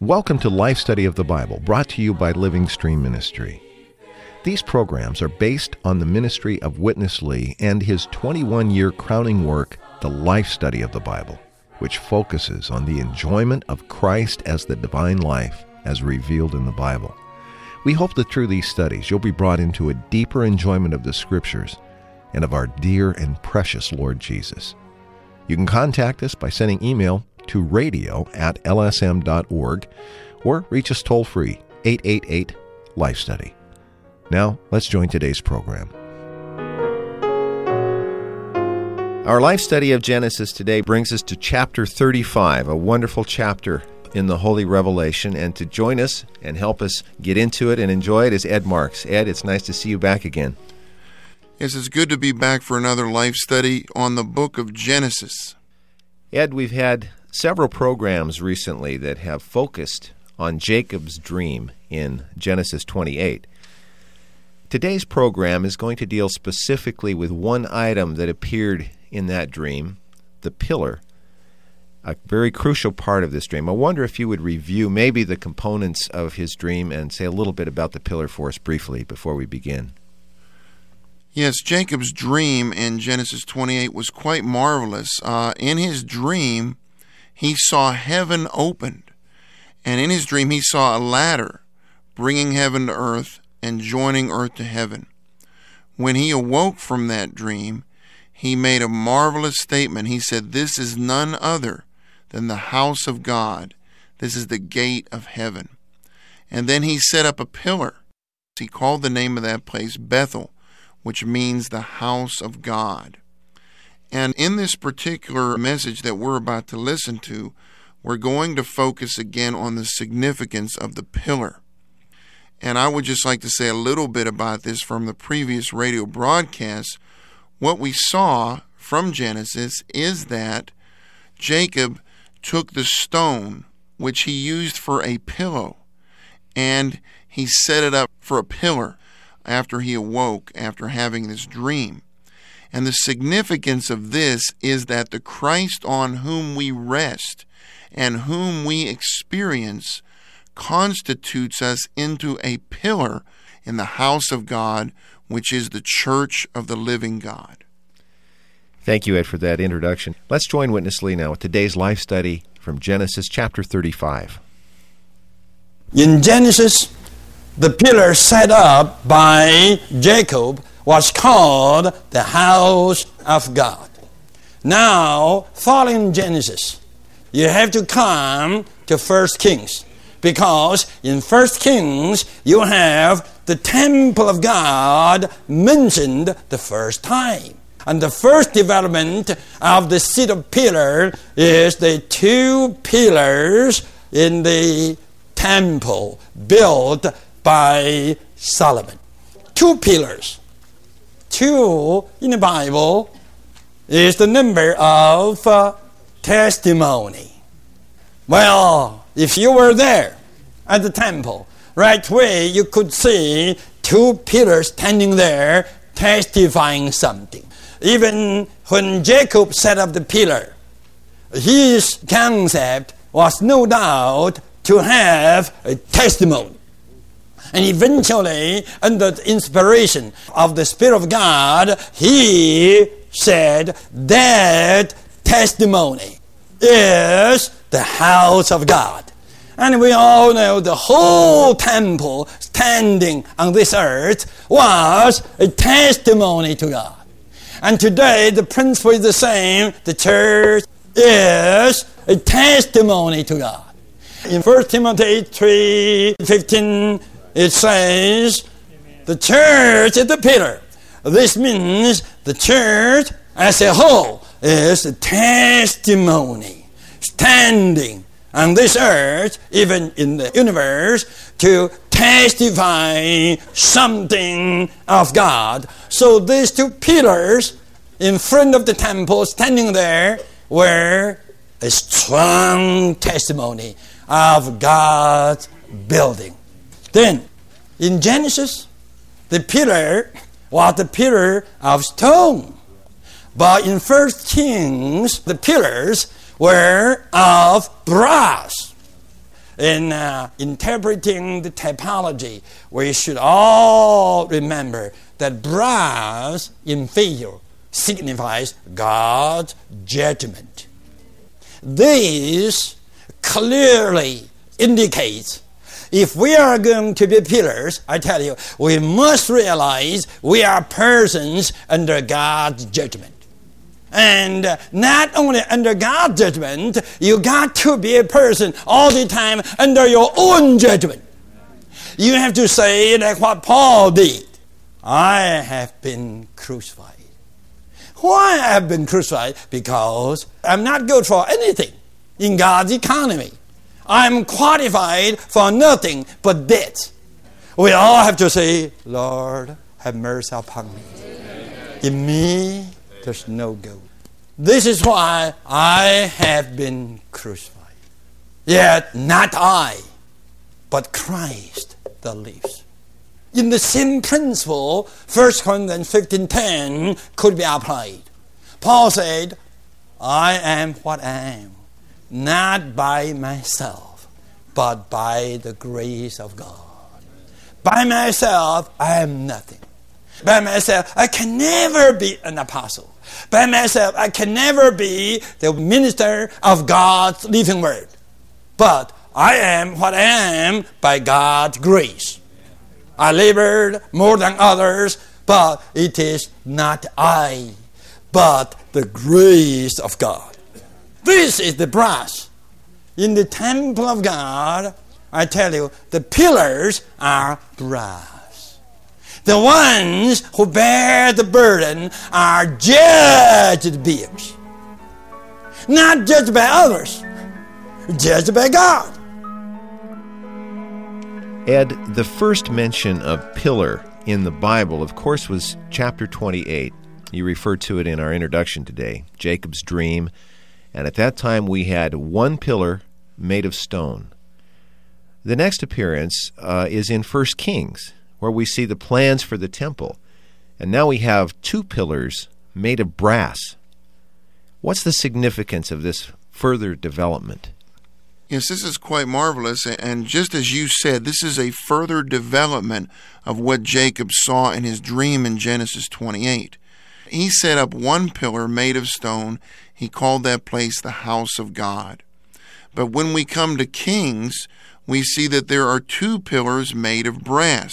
Welcome to Life Study of the Bible, brought to you by Living Stream Ministry. These programs are based on the ministry of Witness Lee and his 21 year crowning work, The Life Study of the Bible, which focuses on the enjoyment of Christ as the divine life as revealed in the Bible. We hope that through these studies you'll be brought into a deeper enjoyment of the Scriptures and of our dear and precious Lord Jesus. You can contact us by sending email to radio at lsm.org or reach us toll free 888 Life Study. Now, let's join today's program. Our life study of Genesis today brings us to chapter 35, a wonderful chapter in the Holy Revelation. And to join us and help us get into it and enjoy it is Ed Marks. Ed, it's nice to see you back again. Yes, it's good to be back for another life study on the book of Genesis. Ed, we've had several programs recently that have focused on Jacob's dream in Genesis 28. Today's program is going to deal specifically with one item that appeared in that dream, the pillar, a very crucial part of this dream. I wonder if you would review maybe the components of his dream and say a little bit about the pillar for us briefly before we begin. Yes, Jacob's dream in Genesis 28 was quite marvelous. Uh, in his dream, he saw heaven opened, and in his dream, he saw a ladder bringing heaven to earth and joining earth to heaven. When he awoke from that dream, he made a marvelous statement. He said, This is none other than the house of God. This is the gate of heaven. And then he set up a pillar. He called the name of that place Bethel, which means the house of God. And in this particular message that we're about to listen to, we're going to focus again on the significance of the pillar. And I would just like to say a little bit about this from the previous radio broadcast. What we saw from Genesis is that Jacob took the stone which he used for a pillow and he set it up for a pillar after he awoke after having this dream. And the significance of this is that the Christ on whom we rest and whom we experience constitutes us into a pillar in the house of God, which is the church of the living God. Thank you, Ed, for that introduction. Let's join Witness Lee now with today's life study from Genesis chapter 35. In Genesis, the pillar set up by Jacob was called the house of God. Now, following Genesis, you have to come to First Kings because in First Kings you have the temple of God mentioned the first time. And the first development of the cedar pillar is the two pillars in the temple built by Solomon. Two pillars. Two in the Bible is the number of uh, testimony. Well, if you were there at the temple, right away you could see two pillars standing there testifying something. Even when Jacob set up the pillar, his concept was no doubt to have a testimony. And eventually, under the inspiration of the Spirit of God, he said that testimony is the house of God. And we all know the whole temple standing on this earth was a testimony to God. And today the principle is the same. The church is a testimony to God. In 1 Timothy 3 15, it says, The church is the pillar. This means the church as a whole is a testimony standing on this earth, even in the universe, to testify something of God. So these two pillars in front of the temple, standing there, were a strong testimony of God's building. Then, in Genesis, the pillar was the pillar of stone. But in First Kings, the pillars were of brass. In uh, interpreting the typology, we should all remember that brass in figure signifies God's judgment. This clearly indicates if we are going to be pillars, I tell you, we must realize we are persons under God's judgment. And not only under God's judgment, you got to be a person all the time under your own judgment. You have to say like what Paul did. I have been crucified. Why I have been crucified? Because I'm not good for anything in God's economy. I'm qualified for nothing but death. We all have to say, Lord, have mercy upon me. In me, there's no good. This is why I have been crucified. Yet not I, but Christ that lives. In the same principle, 1 Corinthians 15.10 could be applied. Paul said, I am what I am, not by myself, but by the grace of God. By myself, I am nothing. By myself, I can never be an apostle. By myself, I can never be the minister of God's living word. But I am what I am by God's grace. I labored more than others, but it is not I, but the grace of God. This is the brass. In the temple of God, I tell you, the pillars are brass. The ones who bear the burden are judged by beings. Not judged by others, judged by God. Ed, the first mention of pillar in the Bible, of course, was chapter 28. You referred to it in our introduction today, Jacob's dream. And at that time, we had one pillar made of stone. The next appearance uh, is in 1 Kings, where we see the plans for the temple. And now we have two pillars made of brass. What's the significance of this further development? Yes, this is quite marvelous. And just as you said, this is a further development of what Jacob saw in his dream in Genesis 28. He set up one pillar made of stone. He called that place the house of God. But when we come to Kings, we see that there are two pillars made of brass.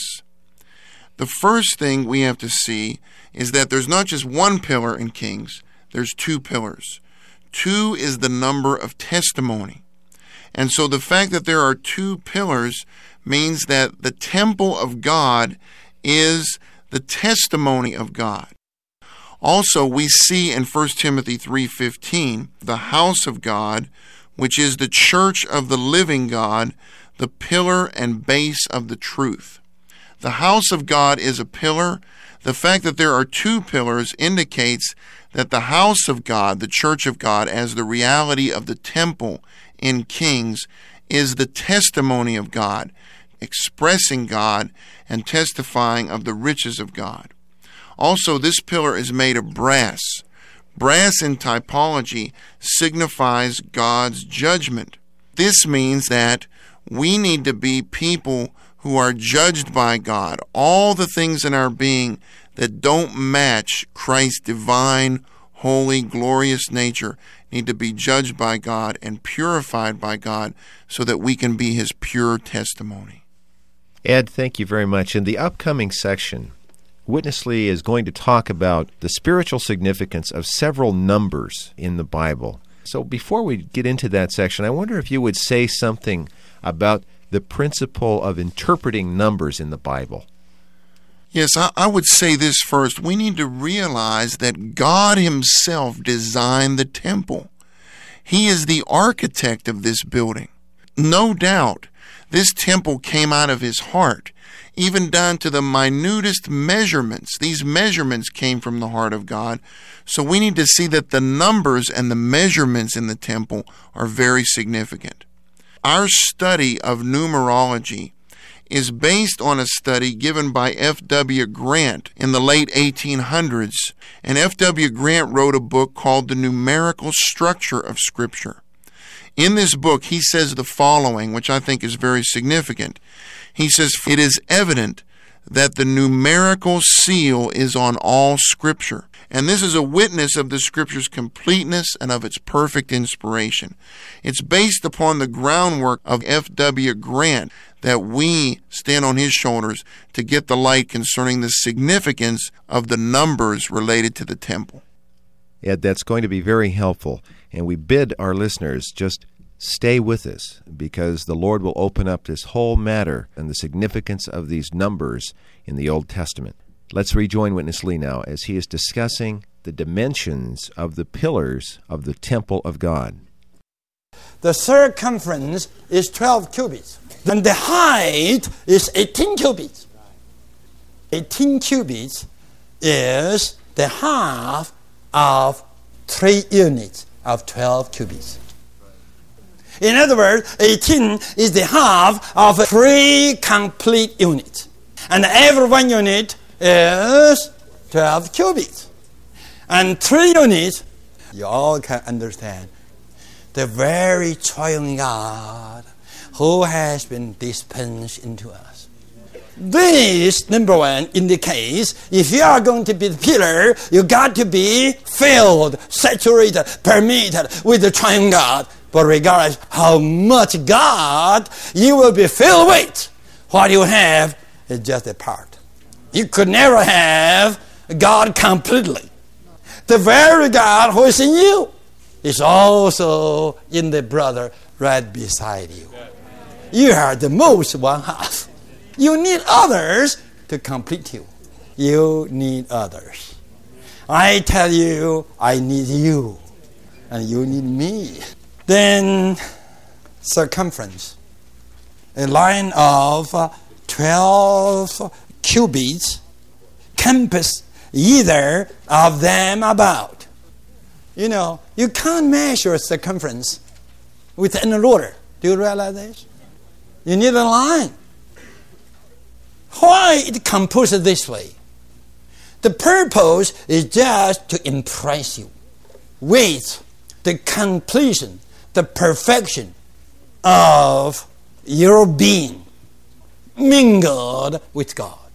The first thing we have to see is that there's not just one pillar in Kings, there's two pillars. Two is the number of testimony. And so the fact that there are two pillars means that the temple of God is the testimony of God. Also, we see in 1 Timothy 3:15 the house of God, which is the church of the living God, the pillar and base of the truth. The house of God is a pillar. The fact that there are two pillars indicates that the house of God, the church of God, as the reality of the temple in Kings, is the testimony of God, expressing God and testifying of the riches of God. Also, this pillar is made of brass. Brass in typology signifies God's judgment. This means that we need to be people who are judged by God. All the things in our being that don't match Christ's divine, holy, glorious nature need to be judged by God and purified by God so that we can be his pure testimony. Ed, thank you very much. In the upcoming section, Witness Lee is going to talk about the spiritual significance of several numbers in the Bible. So before we get into that section, I wonder if you would say something about the principle of interpreting numbers in the Bible. Yes, I, I, would say this first. We need to realize that God Himself designed the temple. He is the architect of this building. No doubt, this temple came out of His heart, even down to the minutest measurements. These measurements came from the heart of God. So we need to see that the numbers and the measurements in the temple are very significant. Our study of numerology is based on a study given by F.W. Grant in the late 1800s. And F.W. Grant wrote a book called The Numerical Structure of Scripture. In this book, he says the following, which I think is very significant. He says, It is evident that the numerical seal is on all Scripture. And this is a witness of the Scripture's completeness and of its perfect inspiration. It's based upon the groundwork of F.W. Grant that we stand on his shoulders to get the light concerning the significance of the numbers related to the temple. Ed, that's going to be very helpful. And we bid our listeners just stay with us because the Lord will open up this whole matter and the significance of these numbers in the Old Testament. Let's rejoin Witness Lee now as he is discussing the dimensions of the pillars of the temple of God. The circumference is 12 cubits, and the height is 18 cubits. 18 cubits is the half of three units of 12 cubits. In other words, 18 is the half of three complete units. And every one unit is 12 cubits. And three units, you all can understand, the very triune God who has been dispensed into us. This, number one, indicates if you are going to be the pillar, you got to be filled, saturated, permeated with the triune God. But regardless how much God you will be filled with, what you have is just a part. You could never have God completely. The very God who is in you is also in the brother right beside you. You are the most one half. You need others to complete you. You need others. I tell you, I need you, and you need me. Then, circumference. A line of 12 cubits compass either of them about. You know, you can't measure circumference with an ruler. Do you realize this? You need a line. Why it composed this way? The purpose is just to impress you with the completion, the perfection of your being mingled with God.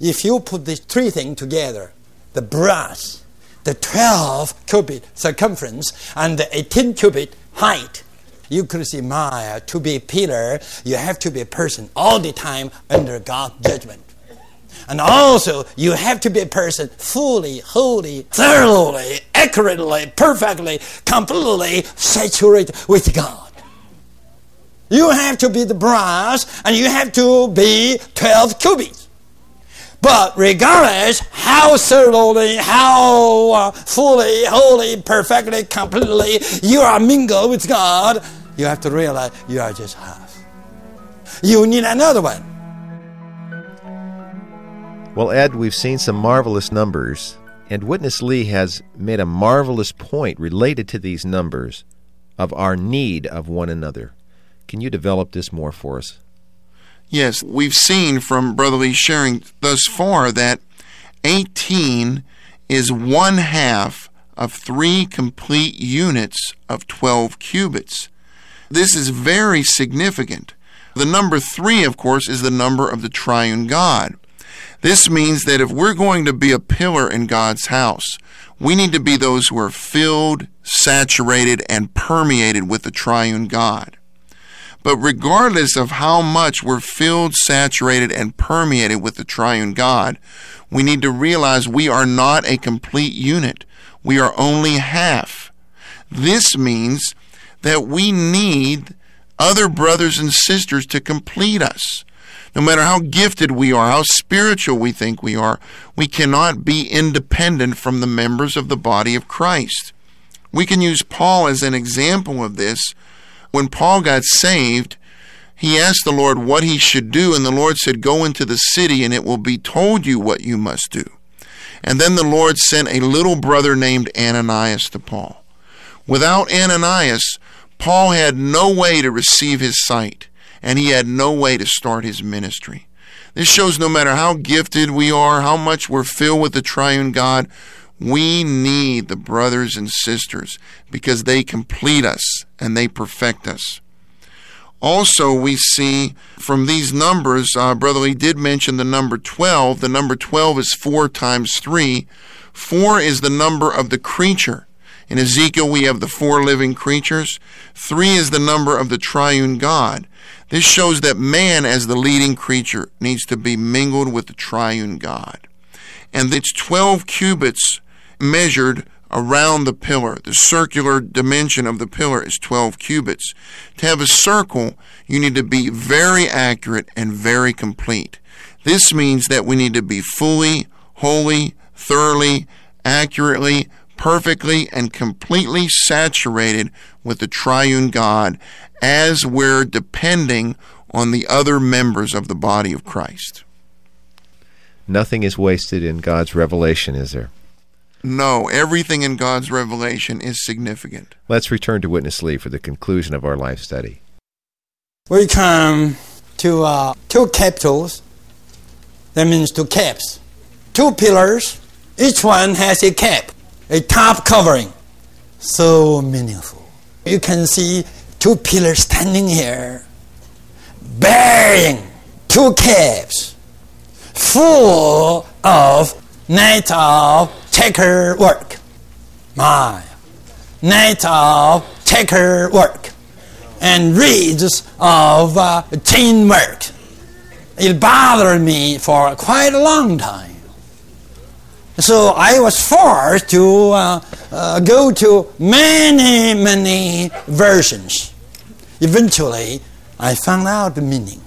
If you put these three things together, the brass, the 12 cubit circumference, and the 18 cubit height, you could see, my, to be a pillar, you have to be a person all the time under God's judgment. And also, you have to be a person fully, wholly, thoroughly, accurately, perfectly, completely saturated with God. You have to be the brass, and you have to be 12 cubits. But regardless how thoroughly, how uh, fully, wholly, perfectly, completely you are mingled with God, you have to realize you are just half. You need another one. Well, Ed, we've seen some marvelous numbers, and Witness Lee has made a marvelous point related to these numbers of our need of one another. Can you develop this more for us? Yes, we've seen from Brother Lee sharing thus far that 18 is one half of three complete units of 12 cubits. This is very significant. The number three, of course, is the number of the triune God. This means that if we're going to be a pillar in God's house, we need to be those who are filled, saturated, and permeated with the triune God. But regardless of how much we're filled, saturated, and permeated with the triune God, we need to realize we are not a complete unit. We are only half. This means that we need other brothers and sisters to complete us. No matter how gifted we are, how spiritual we think we are, we cannot be independent from the members of the body of Christ. We can use Paul as an example of this. When Paul got saved, he asked the Lord what he should do, and the Lord said, Go into the city, and it will be told you what you must do. And then the Lord sent a little brother named Ananias to Paul. Without Ananias, Paul had no way to receive his sight, and he had no way to start his ministry. This shows no matter how gifted we are, how much we're filled with the triune God, we need the brothers and sisters because they complete us and they perfect us. Also, we see from these numbers, uh, Brother Lee did mention the number 12. The number 12 is 4 times 3. 4 is the number of the creature. In Ezekiel, we have the four living creatures. 3 is the number of the triune God. This shows that man, as the leading creature, needs to be mingled with the triune God. And it's 12 cubits measured around the pillar. The circular dimension of the pillar is 12 cubits. To have a circle, you need to be very accurate and very complete. This means that we need to be fully, wholly, thoroughly, accurately, perfectly, and completely saturated with the triune God as we're depending on the other members of the body of Christ. Nothing is wasted in God's revelation, is there? No, everything in God's revelation is significant. Let's return to Witness Lee for the conclusion of our life study. We come to uh, two capitals. That means two caps. Two pillars. Each one has a cap, a top covering. So meaningful. You can see two pillars standing here, bearing two caps, full of night of checker work. My of checker work and reads of uh, chain work. It bothered me for quite a long time. So I was forced to uh, uh, go to many, many versions. Eventually, I found out the meaning.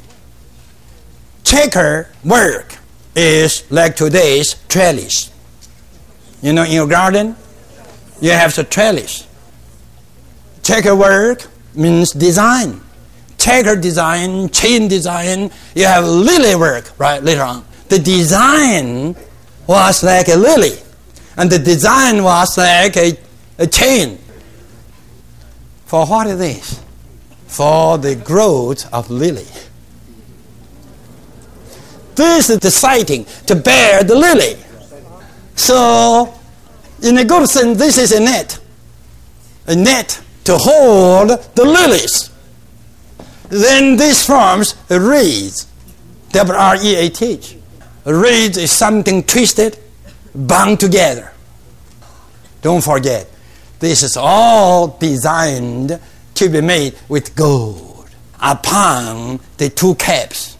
Checker work is like today's trellis. You know, in your garden, you have the trellis. Checker work means design. Checker design, chain design, you have lily work, right, later on. The design was like a lily, and the design was like a, a chain. For what is this? For the growth of lily. This is the sighting to bear the lily. So, in a good sense, this is a net. A net to hold the lilies. Then this forms a reed. W R E A T H. A reed is something twisted, bound together. Don't forget, this is all designed to be made with gold upon the two caps.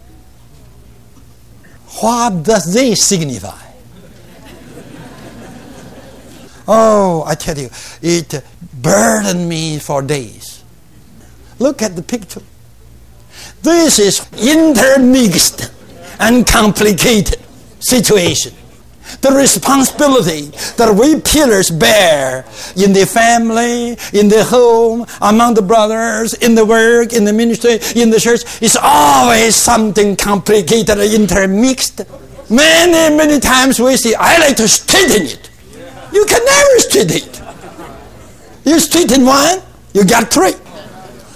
What does this signify? Oh, I tell you, it burdened me for days. Look at the picture. This is intermixed and complicated situation. The responsibility that we pillars bear in the family, in the home, among the brothers, in the work, in the ministry, in the church is always something complicated intermixed. Many, many times we say, I like to straighten it. You can never straighten it. You straighten one, you got three.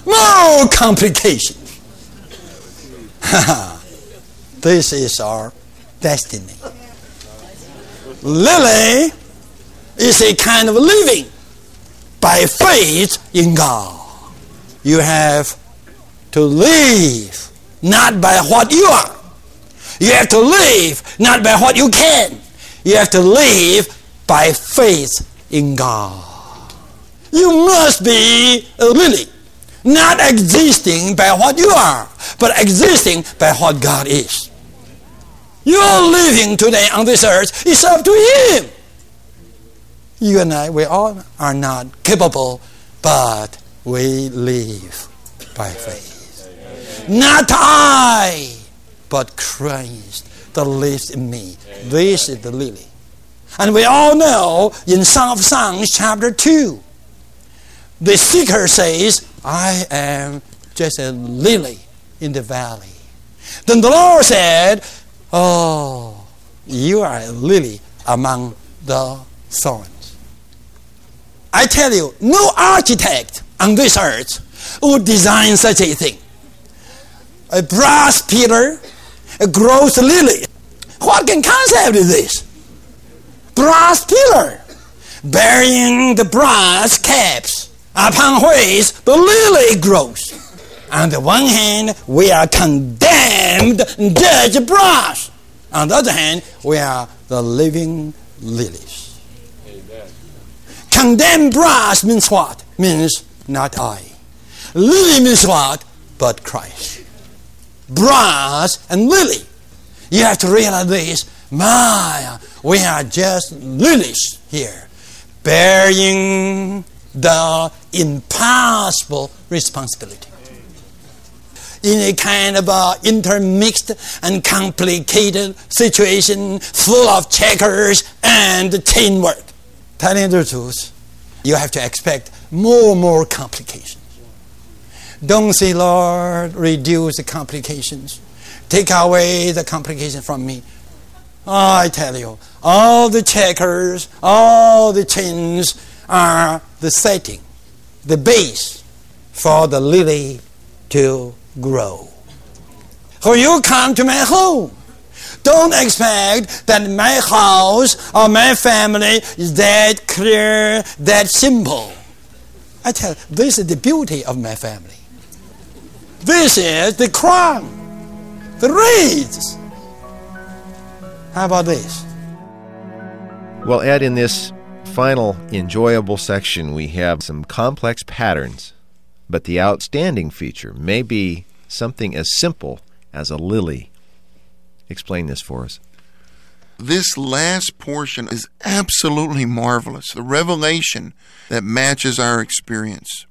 More complications. this is our destiny. Lily is a kind of living by faith in God. You have to live not by what you are. You have to live not by what you can. You have to live by faith in God. You must be a lily, not existing by what you are, but existing by what God is. Your living today on this earth is up to Him. You and I, we all are not capable, but we live by faith. Not I, but Christ that lives in me. This is the lily. And we all know in Song of Songs, chapter 2, the seeker says, I am just a lily in the valley. Then the Lord said, Oh, you are a lily among the thorns. I tell you, no architect on this earth would design such a thing? A brass pillar, a gross lily. What can concept is this? Brass pillar, bearing the brass caps upon which the lily grows. On the one hand, we are condemned dead brass. On the other hand, we are the living lilies. Amen. Condemned brass means what? Means not I. Lily means what? But Christ. Brass and lily. You have to realize this. My, we are just lilies here, bearing the impossible responsibility in a kind of uh, intermixed and complicated situation full of checkers and chain work. Telling the truth, you have to expect more and more complications. Don't say, Lord, reduce the complications. Take away the complication from me. I tell you, all the checkers, all the chains are the setting, the base for the lily to grow. When you come to my home, don't expect that my house or my family is that clear, that simple. I tell you, this is the beauty of my family. This is the crown, the wreaths. How about this? Well, Ed, in this final enjoyable section, we have some complex patterns but the outstanding feature may be something as simple as a lily. Explain this for us. This last portion is absolutely marvelous. The revelation that matches our experience.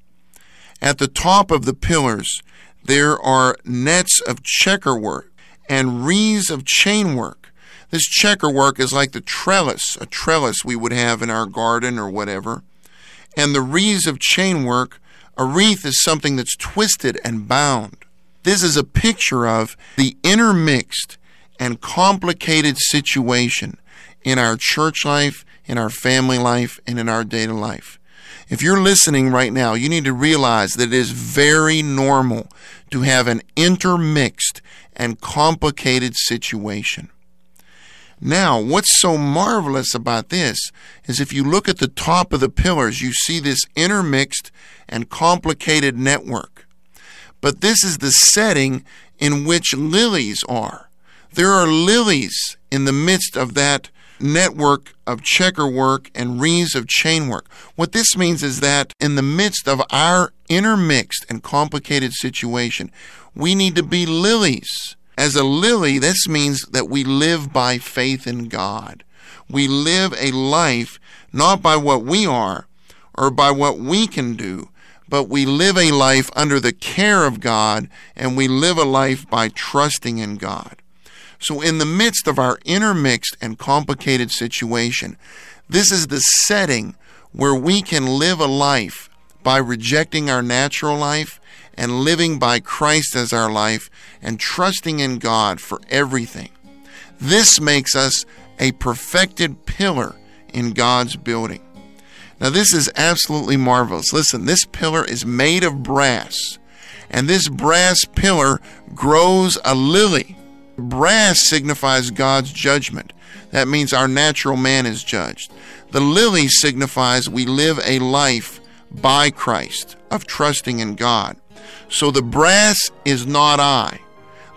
At the top of the pillars, there are nets of checkerwork and wreaths of chain work. This checker work is like the trellis, a trellis we would have in our garden or whatever. And the wreaths of chain work a wreath is something that's twisted and bound. This is a picture of the intermixed and complicated situation in our church life, in our family life, and in our daily life. If you're listening right now, you need to realize that it is very normal to have an intermixed and complicated situation. Now, what's so marvelous about this is if you look at the top of the pillars, you see this intermixed and complicated network. But this is the setting in which lilies are. There are lilies in the midst of that network of checkerwork and wreaths of chainwork. What this means is that in the midst of our intermixed and complicated situation, we need to be lilies as a lily, this means that we live by faith in God. We live a life not by what we are or by what we can do, but we live a life under the care of God and we live a life by trusting in God. So, in the midst of our intermixed and complicated situation, this is the setting where we can live a life by rejecting our natural life and living by Christ as our life and trusting in God for everything. This makes us a perfected pillar in God's building. Now, this is absolutely marvelous. Listen, this pillar is made of brass, and this brass pillar grows a lily. Brass signifies God's judgment. That means our natural man is judged. The lily signifies we live a life by Christ, of trusting in God. So the brass is not I.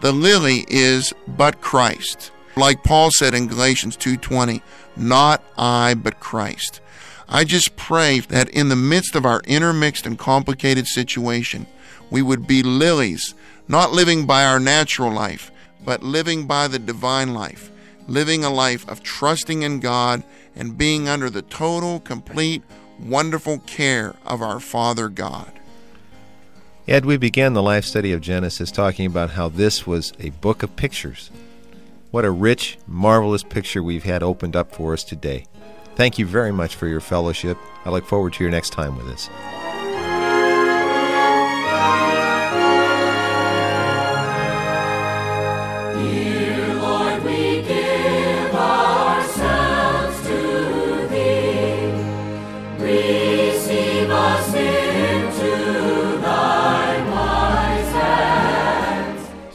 The lily is but Christ. Like Paul said in Galatians 2:20, not I but Christ. I just pray that in the midst of our intermixed and complicated situation, we would be lilies, not living by our natural life, but living by the divine life, living a life of trusting in God and being under the total, complete, wonderful care of our Father God. Ed, we began the life study of Genesis talking about how this was a book of pictures. What a rich, marvelous picture we've had opened up for us today. Thank you very much for your fellowship. I look forward to your next time with us.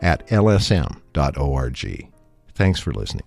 at lsm.org. Thanks for listening.